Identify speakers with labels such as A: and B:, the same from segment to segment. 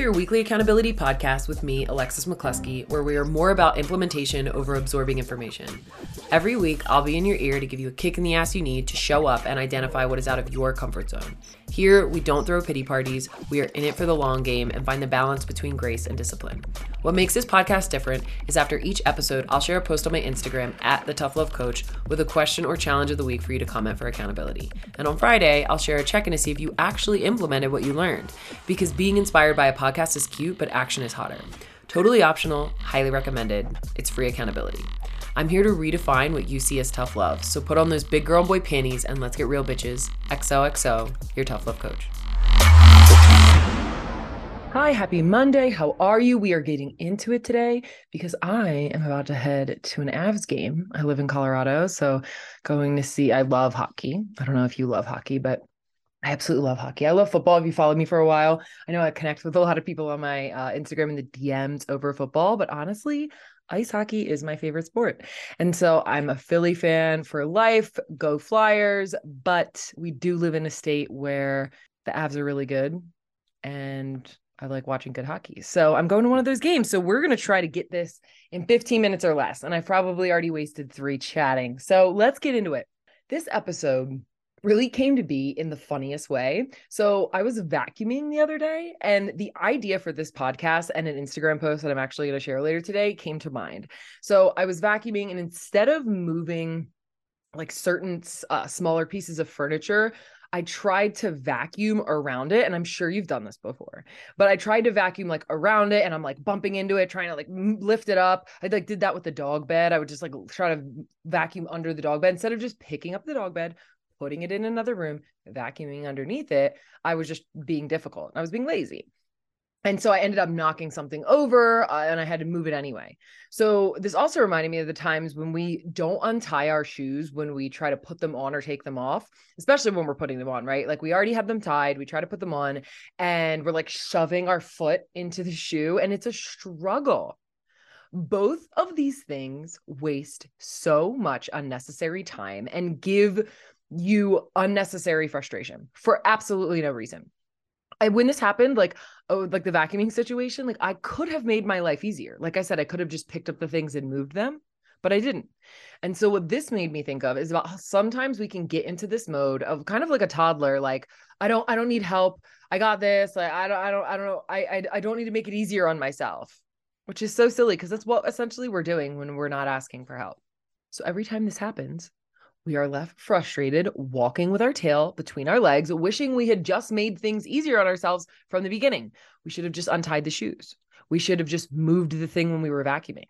A: to your weekly accountability podcast with me, Alexis McCluskey, where we are more about implementation over absorbing information. Every week, I'll be in your ear to give you a kick in the ass you need to show up and identify what is out of your comfort zone. Here, we don't throw pity parties, we are in it for the long game and find the balance between grace and discipline. What makes this podcast different is after each episode, I'll share a post on my Instagram at the Tough Love Coach with a question or challenge of the week for you to comment for accountability. And on Friday, I'll share a check in to see if you actually implemented what you learned. Because being inspired by a podcast is cute, but action is hotter. Totally optional, highly recommended. It's free accountability. I'm here to redefine what you see as tough love. So put on those big girl boy panties and let's get real, bitches. XOXO, your tough love coach. Hi, happy Monday. How are you? We are getting into it today because I am about to head to an Avs game. I live in Colorado, so going to see, I love hockey. I don't know if you love hockey, but I absolutely love hockey. I love football. If you followed me for a while, I know I connect with a lot of people on my uh, Instagram and the DMs over football, but honestly, ice hockey is my favorite sport. And so I'm a Philly fan for life. Go Flyers. But we do live in a state where the Avs are really good. And I like watching good hockey. So I'm going to one of those games. So we're going to try to get this in 15 minutes or less. And I've probably already wasted three chatting. So let's get into it. This episode really came to be in the funniest way. So I was vacuuming the other day, and the idea for this podcast and an Instagram post that I'm actually going to share later today came to mind. So I was vacuuming, and instead of moving like certain uh, smaller pieces of furniture, I tried to vacuum around it. And I'm sure you've done this before, but I tried to vacuum like around it and I'm like bumping into it, trying to like lift it up. I like did that with the dog bed. I would just like try to vacuum under the dog bed instead of just picking up the dog bed, putting it in another room, vacuuming underneath it, I was just being difficult. I was being lazy. And so I ended up knocking something over uh, and I had to move it anyway. So this also reminded me of the times when we don't untie our shoes when we try to put them on or take them off, especially when we're putting them on, right? Like we already have them tied, we try to put them on and we're like shoving our foot into the shoe and it's a struggle. Both of these things waste so much unnecessary time and give you unnecessary frustration for absolutely no reason. I, when this happened, like, oh, like the vacuuming situation, like I could have made my life easier. Like I said, I could have just picked up the things and moved them, but I didn't. And so what this made me think of is about how sometimes we can get into this mode of kind of like a toddler, like, I don't, I don't need help. I got this. Like, I don't, I don't, I don't know. I, I, I don't need to make it easier on myself, which is so silly because that's what essentially we're doing when we're not asking for help. So every time this happens, we are left frustrated, walking with our tail between our legs, wishing we had just made things easier on ourselves from the beginning. We should have just untied the shoes. We should have just moved the thing when we were vacuuming.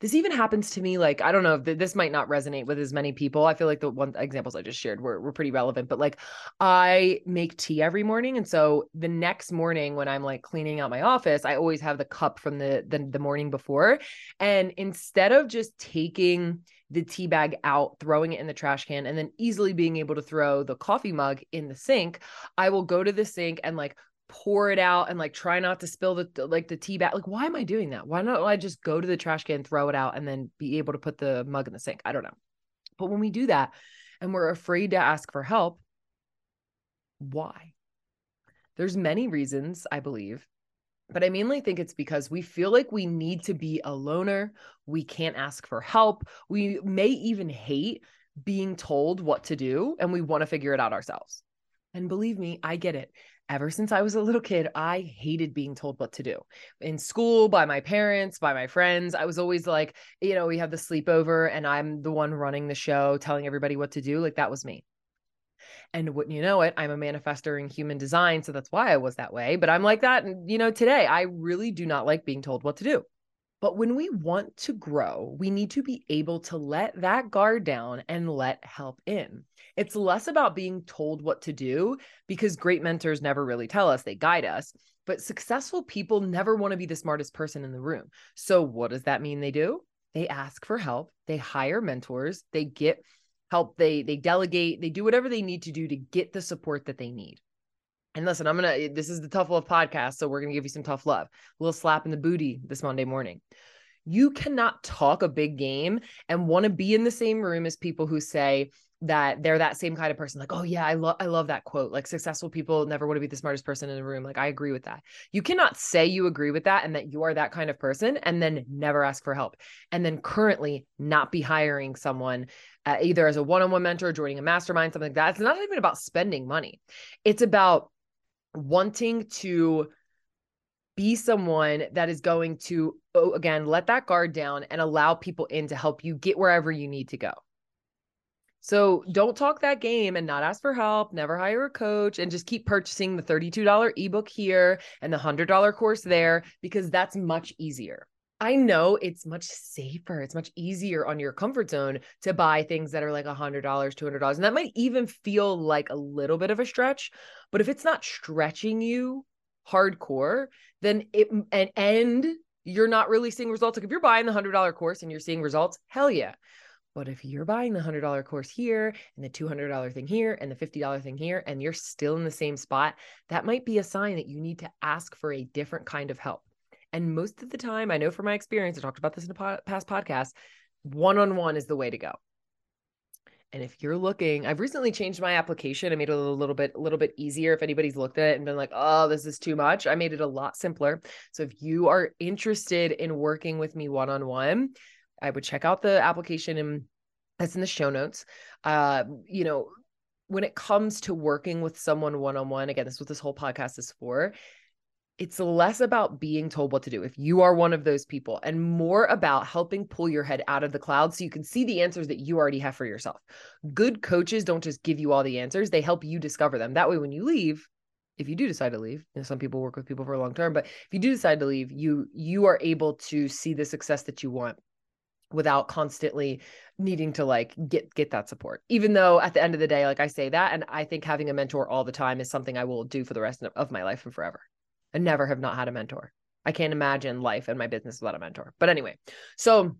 A: This even happens to me. Like, I don't know this might not resonate with as many people. I feel like the one examples I just shared were, were pretty relevant, but like I make tea every morning. And so the next morning when I'm like cleaning out my office, I always have the cup from the, the, the morning before. And instead of just taking the tea bag out, throwing it in the trash can, and then easily being able to throw the coffee mug in the sink, I will go to the sink and like pour it out and like try not to spill the like the tea bag. Like, why am I doing that? Why don't I just go to the trash can, throw it out, and then be able to put the mug in the sink? I don't know. But when we do that and we're afraid to ask for help, why? There's many reasons, I believe, but I mainly think it's because we feel like we need to be a loner. We can't ask for help. We may even hate being told what to do and we want to figure it out ourselves. And believe me, I get it. Ever since I was a little kid, I hated being told what to do in school, by my parents, by my friends. I was always like, you know, we have the sleepover and I'm the one running the show, telling everybody what to do. Like that was me. And wouldn't you know it, I'm a manifester in human design. So that's why I was that way. But I'm like that, And you know, today. I really do not like being told what to do. But when we want to grow, we need to be able to let that guard down and let help in. It's less about being told what to do because great mentors never really tell us, they guide us. But successful people never want to be the smartest person in the room. So, what does that mean they do? They ask for help, they hire mentors, they get help they they delegate they do whatever they need to do to get the support that they need. And listen i'm gonna this is the tough love podcast so we're gonna give you some tough love. A little slap in the booty this monday morning. You cannot talk a big game and want to be in the same room as people who say that they're that same kind of person like oh yeah i love i love that quote like successful people never want to be the smartest person in the room like i agree with that. You cannot say you agree with that and that you are that kind of person and then never ask for help and then currently not be hiring someone uh, either as a one-on-one mentor joining a mastermind something like that. It's not even about spending money. It's about wanting to be someone that is going to oh, again let that guard down and allow people in to help you get wherever you need to go so don't talk that game and not ask for help, never hire a coach, and just keep purchasing the $32 ebook here and the $100 course there because that's much easier. I know it's much safer. It's much easier on your comfort zone to buy things that are like $100, $200. And that might even feel like a little bit of a stretch. But if it's not stretching you hardcore, then it, and, and you're not really seeing results. Like if you're buying the $100 course and you're seeing results, hell yeah. But if you're buying the $100 course here and the $200 thing here and the $50 thing here, and you're still in the same spot, that might be a sign that you need to ask for a different kind of help. And most of the time, I know from my experience, I talked about this in a past podcast, one on one is the way to go. And if you're looking, I've recently changed my application. I made it a little bit, a little bit easier. If anybody's looked at it and been like, "Oh, this is too much," I made it a lot simpler. So if you are interested in working with me one on one, I would check out the application and that's in the show notes. Uh, you know, when it comes to working with someone one on one, again, this is what this whole podcast is for. It's less about being told what to do if you are one of those people, and more about helping pull your head out of the clouds so you can see the answers that you already have for yourself. Good coaches don't just give you all the answers, they help you discover them. That way, when you leave, if you do decide to leave you know, some people work with people for a long term but if you do decide to leave you you are able to see the success that you want without constantly needing to like get get that support. Even though at the end of the day like i say that and i think having a mentor all the time is something i will do for the rest of my life and forever. I never have not had a mentor. I can't imagine life and my business without a mentor. But anyway so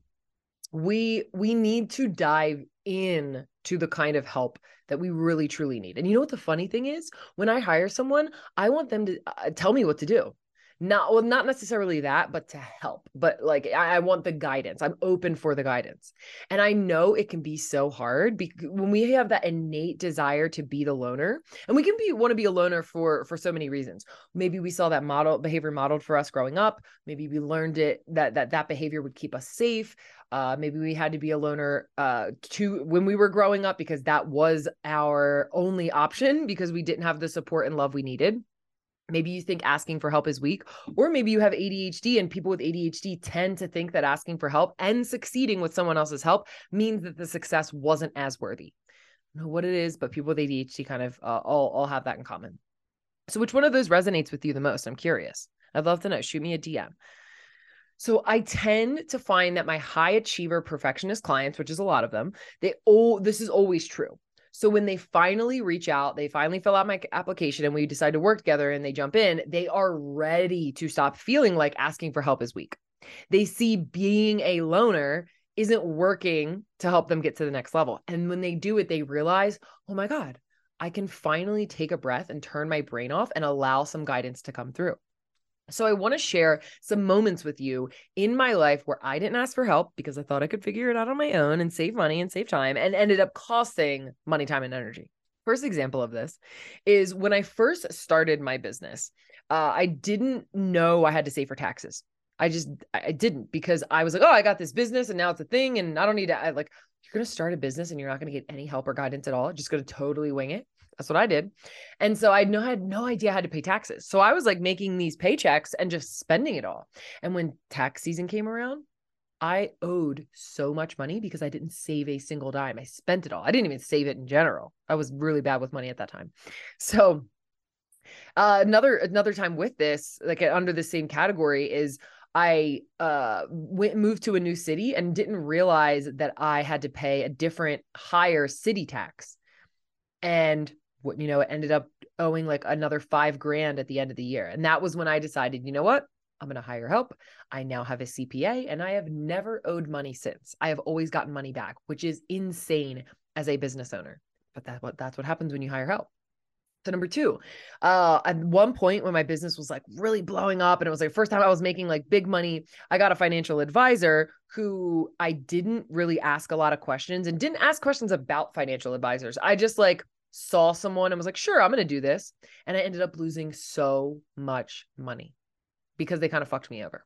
A: we we need to dive in to the kind of help that we really truly need. And you know what the funny thing is? When i hire someone i want them to uh, tell me what to do not well not necessarily that but to help but like I, I, want the guidance. I'm open for the guidance. And i know it can be so hard because when we have that innate desire to be the loner and we can be want to be a loner for for so many reasons. Maybe we saw that model behavior modeled for us growing up. Maybe we learned it that that that behavior would keep us safe. Uh, maybe we had to be a loner uh, to when we were growing up because that was our only option because we didn't have the support and love we needed maybe you think asking for help is weak or maybe you have ADHD and people with ADHD tend to think that asking for help and succeeding with someone else's help means that the success wasn't as worthy. I don't know what it is but people with ADHD kind of uh, all all have that in common. So which one of those resonates with you the most? I'm curious. I'd love to know. Shoot me a dm so I tend to find that my high achiever perfectionist clients, which is a lot of them, they all this is always true. So when they finally reach out, they finally fill out my application and we decide to work together and they jump in, they are ready to stop feeling like asking for help is weak. They see being a loner isn't working to help them get to the next level. And when they do it, they realize, oh my God, I can finally take a breath and turn my brain off and allow some guidance to come through. So, I want to share some moments with you in my life where I didn't ask for help because I thought I could figure it out on my own and save money and save time and ended up costing money, time, and energy. First example of this is when I first started my business, uh, I didn't know I had to save for taxes. I just, I didn't because I was like, oh, I got this business and now it's a thing and I don't need to, I, like, you're going to start a business and you're not going to get any help or guidance at all. Just going to totally wing it. That's what I did. And so I no, had no idea how to pay taxes. So I was like making these paychecks and just spending it all. And when tax season came around, I owed so much money because I didn't save a single dime. I spent it all. I didn't even save it in general. I was really bad with money at that time. So uh, another another time with this, like under the same category, is I uh went moved to a new city and didn't realize that I had to pay a different higher city tax. And you know ended up owing like another five grand at the end of the year. And that was when i decided you know what? I'm going to hire help. I now have a cpa and i have never owed money since. I have always gotten money back which is insane as a business owner. But that what that's what happens when you hire help. So number two, uh, at one point when my business was like really blowing up and it was like first time I was making like big money, I got a financial advisor who I didn't really ask a lot of questions and didn't ask questions about financial advisors. I just like saw someone and was like, sure, I'm going to do this. And I ended up losing so much money because they kind of fucked me over.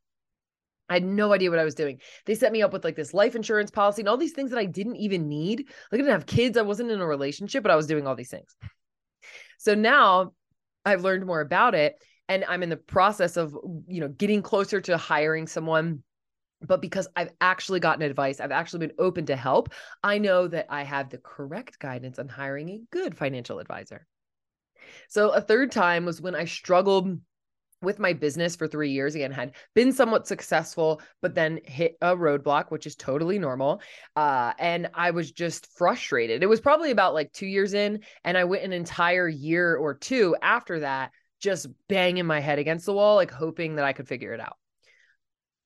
A: I had no idea what I was doing. They set me up with like this life insurance policy and all these things that I didn't even need. Like I didn't have kids, I wasn't in a relationship, but I was doing all these things. So now I've learned more about it and I'm in the process of, you know, getting closer to hiring someone but because I've actually gotten advice, I've actually been open to help, I know that I have the correct guidance on hiring a good financial advisor. So, a third time was when I struggled with my business for three years again had been somewhat successful but then hit a roadblock which is totally normal uh, and i was just frustrated it was probably about like two years in and i went an entire year or two after that just banging my head against the wall like hoping that i could figure it out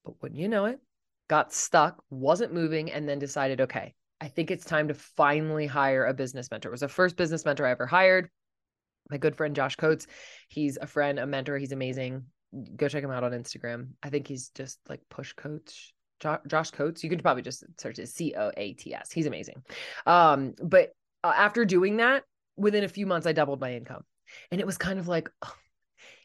A: but wouldn't you know it got stuck wasn't moving and then decided okay i think it's time to finally hire a business mentor it was the first business mentor i ever hired my good friend Josh Coats. He's a friend, a mentor. He's amazing. Go check him out on Instagram. I think he's just like push coach. Josh Coats. You could probably just search it C O A T S. He's amazing. Um, but uh, after doing that, within a few months, I doubled my income, and it was kind of like, oh,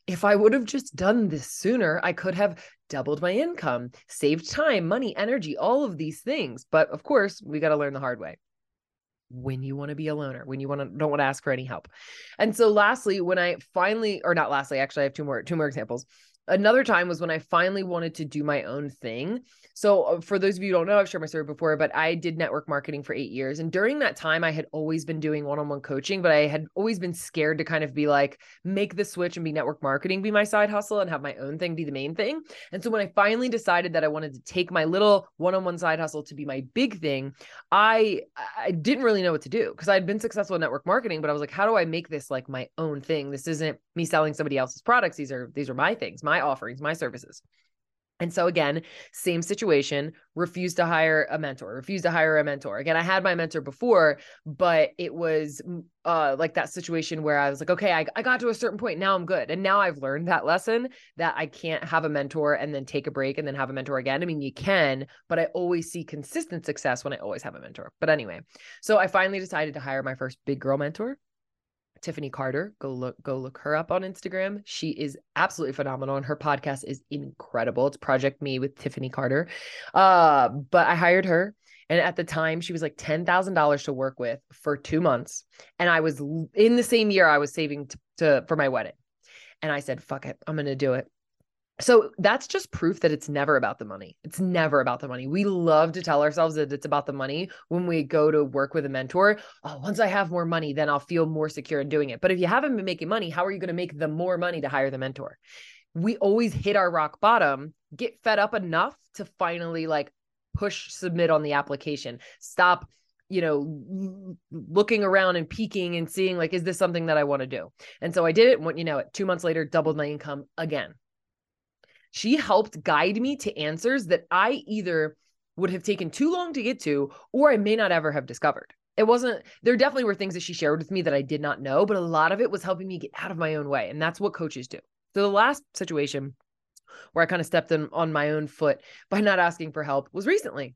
A: if I would have just done this sooner, I could have doubled my income, saved time, money, energy, all of these things. But of course, we got to learn the hard way when you want to be a loner, when you want to don't want to ask for any help. And so lastly, when I finally or not lastly, actually I have two more two more examples. Another time was when I finally wanted to do my own thing. So, uh, for those of you who don't know, I've shared my story before, but I did network marketing for eight years. And during that time, I had always been doing one on one coaching, but I had always been scared to kind of be like, make the switch and be network marketing be my side hustle and have my own thing be the main thing. And so, when I finally decided that I wanted to take my little one on one side hustle to be my big thing, I, I didn't really know what to do because I'd been successful in network marketing, but I was like, how do I make this like my own thing? This isn't me selling somebody else's products. These are, these are my things, my my offerings, my services. And so again, same situation, refused to hire a mentor, refused to hire a mentor. Again, I had my mentor before, but it was uh like that situation where I was like, okay, I, I got to a certain point. Now I'm good. And now I've learned that lesson that I can't have a mentor and then take a break and then have a mentor again. I mean, you can, but I always see consistent success when I always have a mentor. But anyway, so I finally decided to hire my first big girl mentor. Tiffany Carter. Go look go look her up on Instagram. She is absolutely phenomenal and her podcast is incredible. It's Project Me with Tiffany Carter. Uh, but I hired her and at the time she was like $10,000 to work with for 2 months and I was in the same year I was saving to, for my wedding. And I said, "Fuck it. I'm going to do it." So that's just proof that it's never about the money. It's never about the money. We love to tell ourselves that it's about the money when we go to work with a mentor. Oh, once I have more money, then I'll feel more secure in doing it. But if you haven't been making money, how are you going to make the more money to hire the mentor? We always hit our rock bottom, get fed up enough to finally like push submit on the application. Stop you know looking around and peeking and seeing like is this something that i want to do and so i did it when you know two months later doubled my income again she helped guide me to answers that I either would have taken too long to get to or I may not ever have discovered. It wasn't, there definitely were things that she shared with me that I did not know, but a lot of it was helping me get out of my own way. And that's what coaches do. So the last situation where I kind of stepped in on my own foot by not asking for help was recently.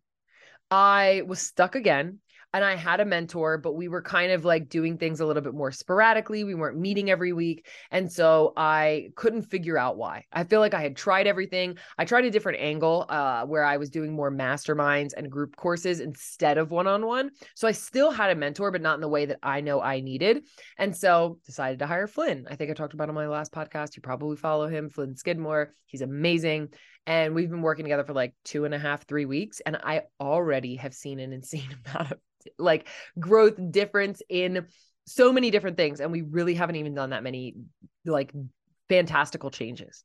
A: I was stuck again and I had a mentor, but we were kind of like doing things a little bit more sporadically. We weren't meeting every week. And so I couldn't figure out why. I feel like I had tried everything. I tried a different angle uh, where I was doing more masterminds and group courses instead of one on one. So I still had a mentor, but not in the way that I know I needed. And so decided to hire Flynn. I think I talked about on my last podcast. You probably follow him, Flynn Skidmore. He's amazing. And we've been working together for like two and a half, three weeks. And I already have seen an insane amount of like growth difference in so many different things and we really haven't even done that many like fantastical changes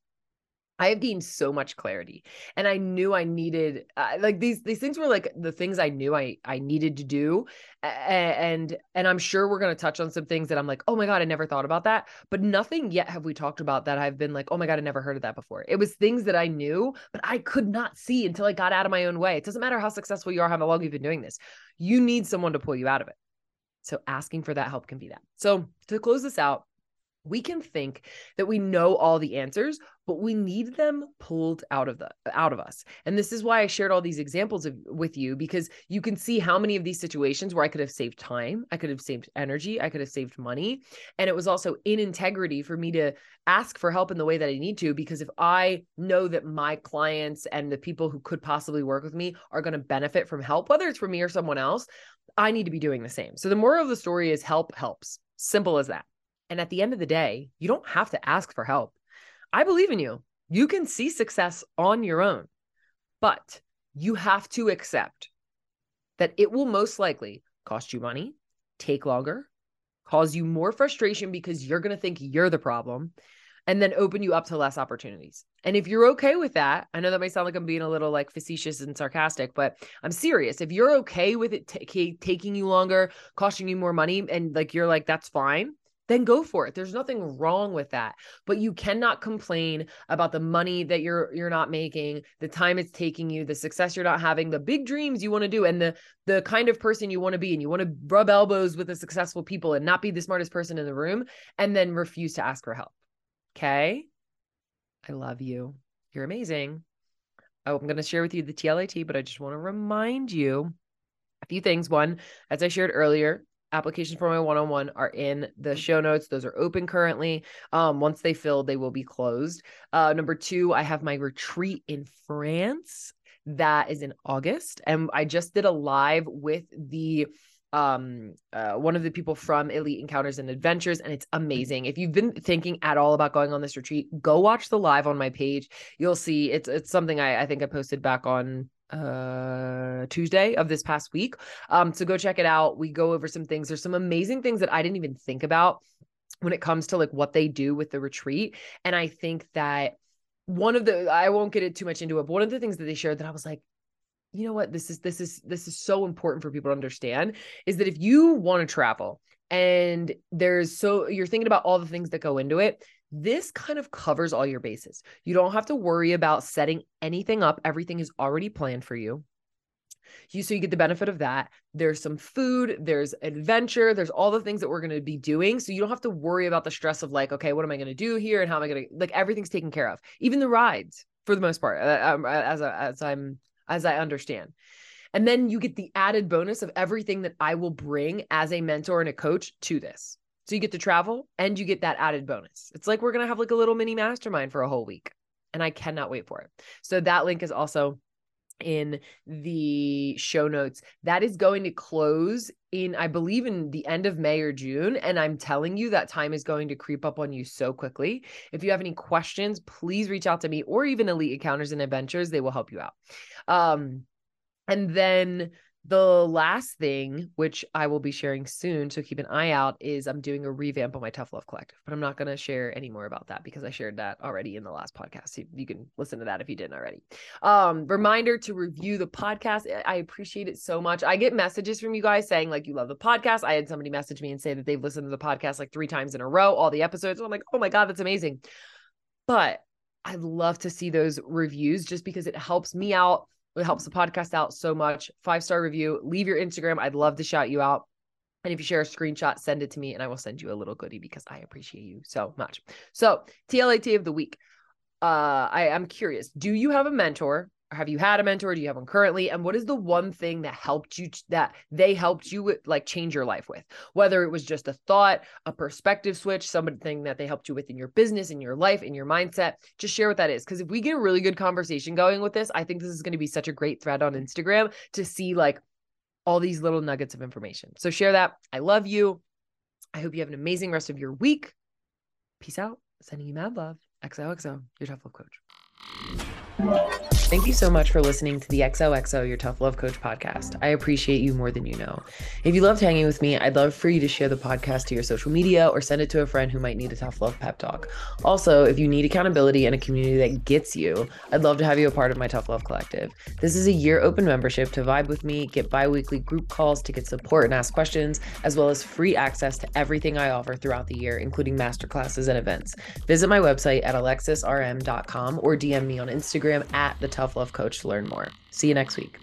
A: I have gained so much clarity, and I knew I needed uh, like these these things were like the things I knew I I needed to do, and and I'm sure we're gonna touch on some things that I'm like, oh my god, I never thought about that, but nothing yet have we talked about that I've been like, oh my god, I never heard of that before. It was things that I knew, but I could not see until I got out of my own way. It doesn't matter how successful you are, how long you've been doing this, you need someone to pull you out of it. So asking for that help can be that. So to close this out, we can think that we know all the answers but we need them pulled out of the out of us. And this is why i shared all these examples of, with you because you can see how many of these situations where i could have saved time i could have saved energy i could have saved money. And it was also in integrity for me to ask for help in the way that i need to because if i know that my clients and the people who could possibly work with me are going to benefit from help whether it's from me or someone else i need to be doing the same. So the moral of the story is help helps. Simple as that and at the end of the day, you don't have to ask for help. I believe in you. You can see success on your own, but you have to accept that it will most likely cost you money, take longer, cause you more frustration because you're going to think you're the problem, and then open you up to less opportunities. And if you're okay with that, I know that may sound like I'm being a little like facetious and sarcastic, but I'm serious. If you're okay with it t- taking you longer, costing you more money, and like you're like, that's fine, then go for it. There's nothing wrong with that. But you cannot complain about the money that you're you're not making, the time it's taking you, the success you're not having, the big dreams you want to do and the the kind of person you want to be and you want to rub elbows with the successful people and not be the smartest person in the room and then refuse to ask for help. Okay? I love you. You're amazing. Oh, I'm going to share with you the TLAT, but I just want to remind you a few things. One, as I shared earlier, applications for my one-on-one are in the mm. show notes. Those are open currently. Um once they fill they will be closed. Uh number two i have my retreat in france. That is in august and i just did a live with the um uh, one of the people from elite encounters and adventures and it's amazing. If you've been thinking at all about going on this retreat go watch the live on my page. You'll see it's it's something i i think i posted back on uh Tuesday of this past week. Um so go check it out. We go over some things. There's some amazing things that I didn't even think about when it comes to like what they do with the retreat and I think that one of the I won't get it too much into it, but one of the things that they shared that I was like you know what this is this is this is so important for people to understand is that if you want to travel and there's so you're thinking about all the things that go into it this kind of covers all your bases. You don't have to worry about setting anything up. Everything is already planned for you. You so you get the benefit of that. There's some food, there's adventure, there's all the things that we're going to be doing. So you don't have to worry about the stress of like, okay, what am I going to do here and how am I going to like everything's taken care of. Even the rides for the most part, uh, um, uh, as as I'm as I understand. And then you get the added bonus of everything that I will bring as a mentor and a coach to this. So you get to travel and you get that added bonus. It's like we're going to have like a little mini mastermind for a whole week. And I cannot wait for it. So that link is also in the show notes. That is going to close in, I believe, in the end of May or June. And I'm telling you that time is going to creep up on you so quickly. If you have any questions, please reach out to me or even Elite Encounters and Adventures. They will help you out. Um, and then the last thing, which I will be sharing soon, so keep an eye out, is I'm doing a revamp on my Tough Love Collective, but I'm not going to share any more about that because I shared that already in the last podcast. You, you can listen to that if you didn't already. Um, reminder to review the podcast. I appreciate it so much. I get messages from you guys saying like you love the podcast. I had somebody message me and say that they've listened to the podcast like three times in a row, all the episodes. I'm like, oh my god, that's amazing. But I love to see those reviews just because it helps me out it helps the podcast out so much. Five star review. Leave your Instagram. I'd love to shout you out. And if you share a screenshot, send it to me and I will send you a little goodie because I appreciate you so much. So, TLAT of the week. Uh, I am curious. Do you have a mentor have you had a mentor? Do you have one currently? And what is the one thing that helped you that they helped you with, like change your life with? Whether it was just a thought a perspective switch something that they helped you with in your business in your life in your mindset just share what that is. Because if we get a really good conversation going with this i think this is going to be such a great thread on instagram to see like all these little nuggets of information. So share that. I love you. I hope you have an amazing rest of your week. Peace out. Sending you mad love. Xoxo your tough love coach Thank you so much for listening to the XOXO Your Tough Love Coach podcast. I appreciate you more than you know. If you loved hanging with me, I'd love for you to share the podcast to your social media or send it to a friend who might need a tough love pep talk. Also, if you need accountability and a community that gets you, I'd love to have you a part of my Tough Love Collective. This is a year open membership to vibe with me, get bi weekly group calls to get support and ask questions, as well as free access to everything I offer throughout the year, including masterclasses and events. Visit my website at alexisrm.com or DM me on Instagram at the Tough Love Coach to learn more. See you next week.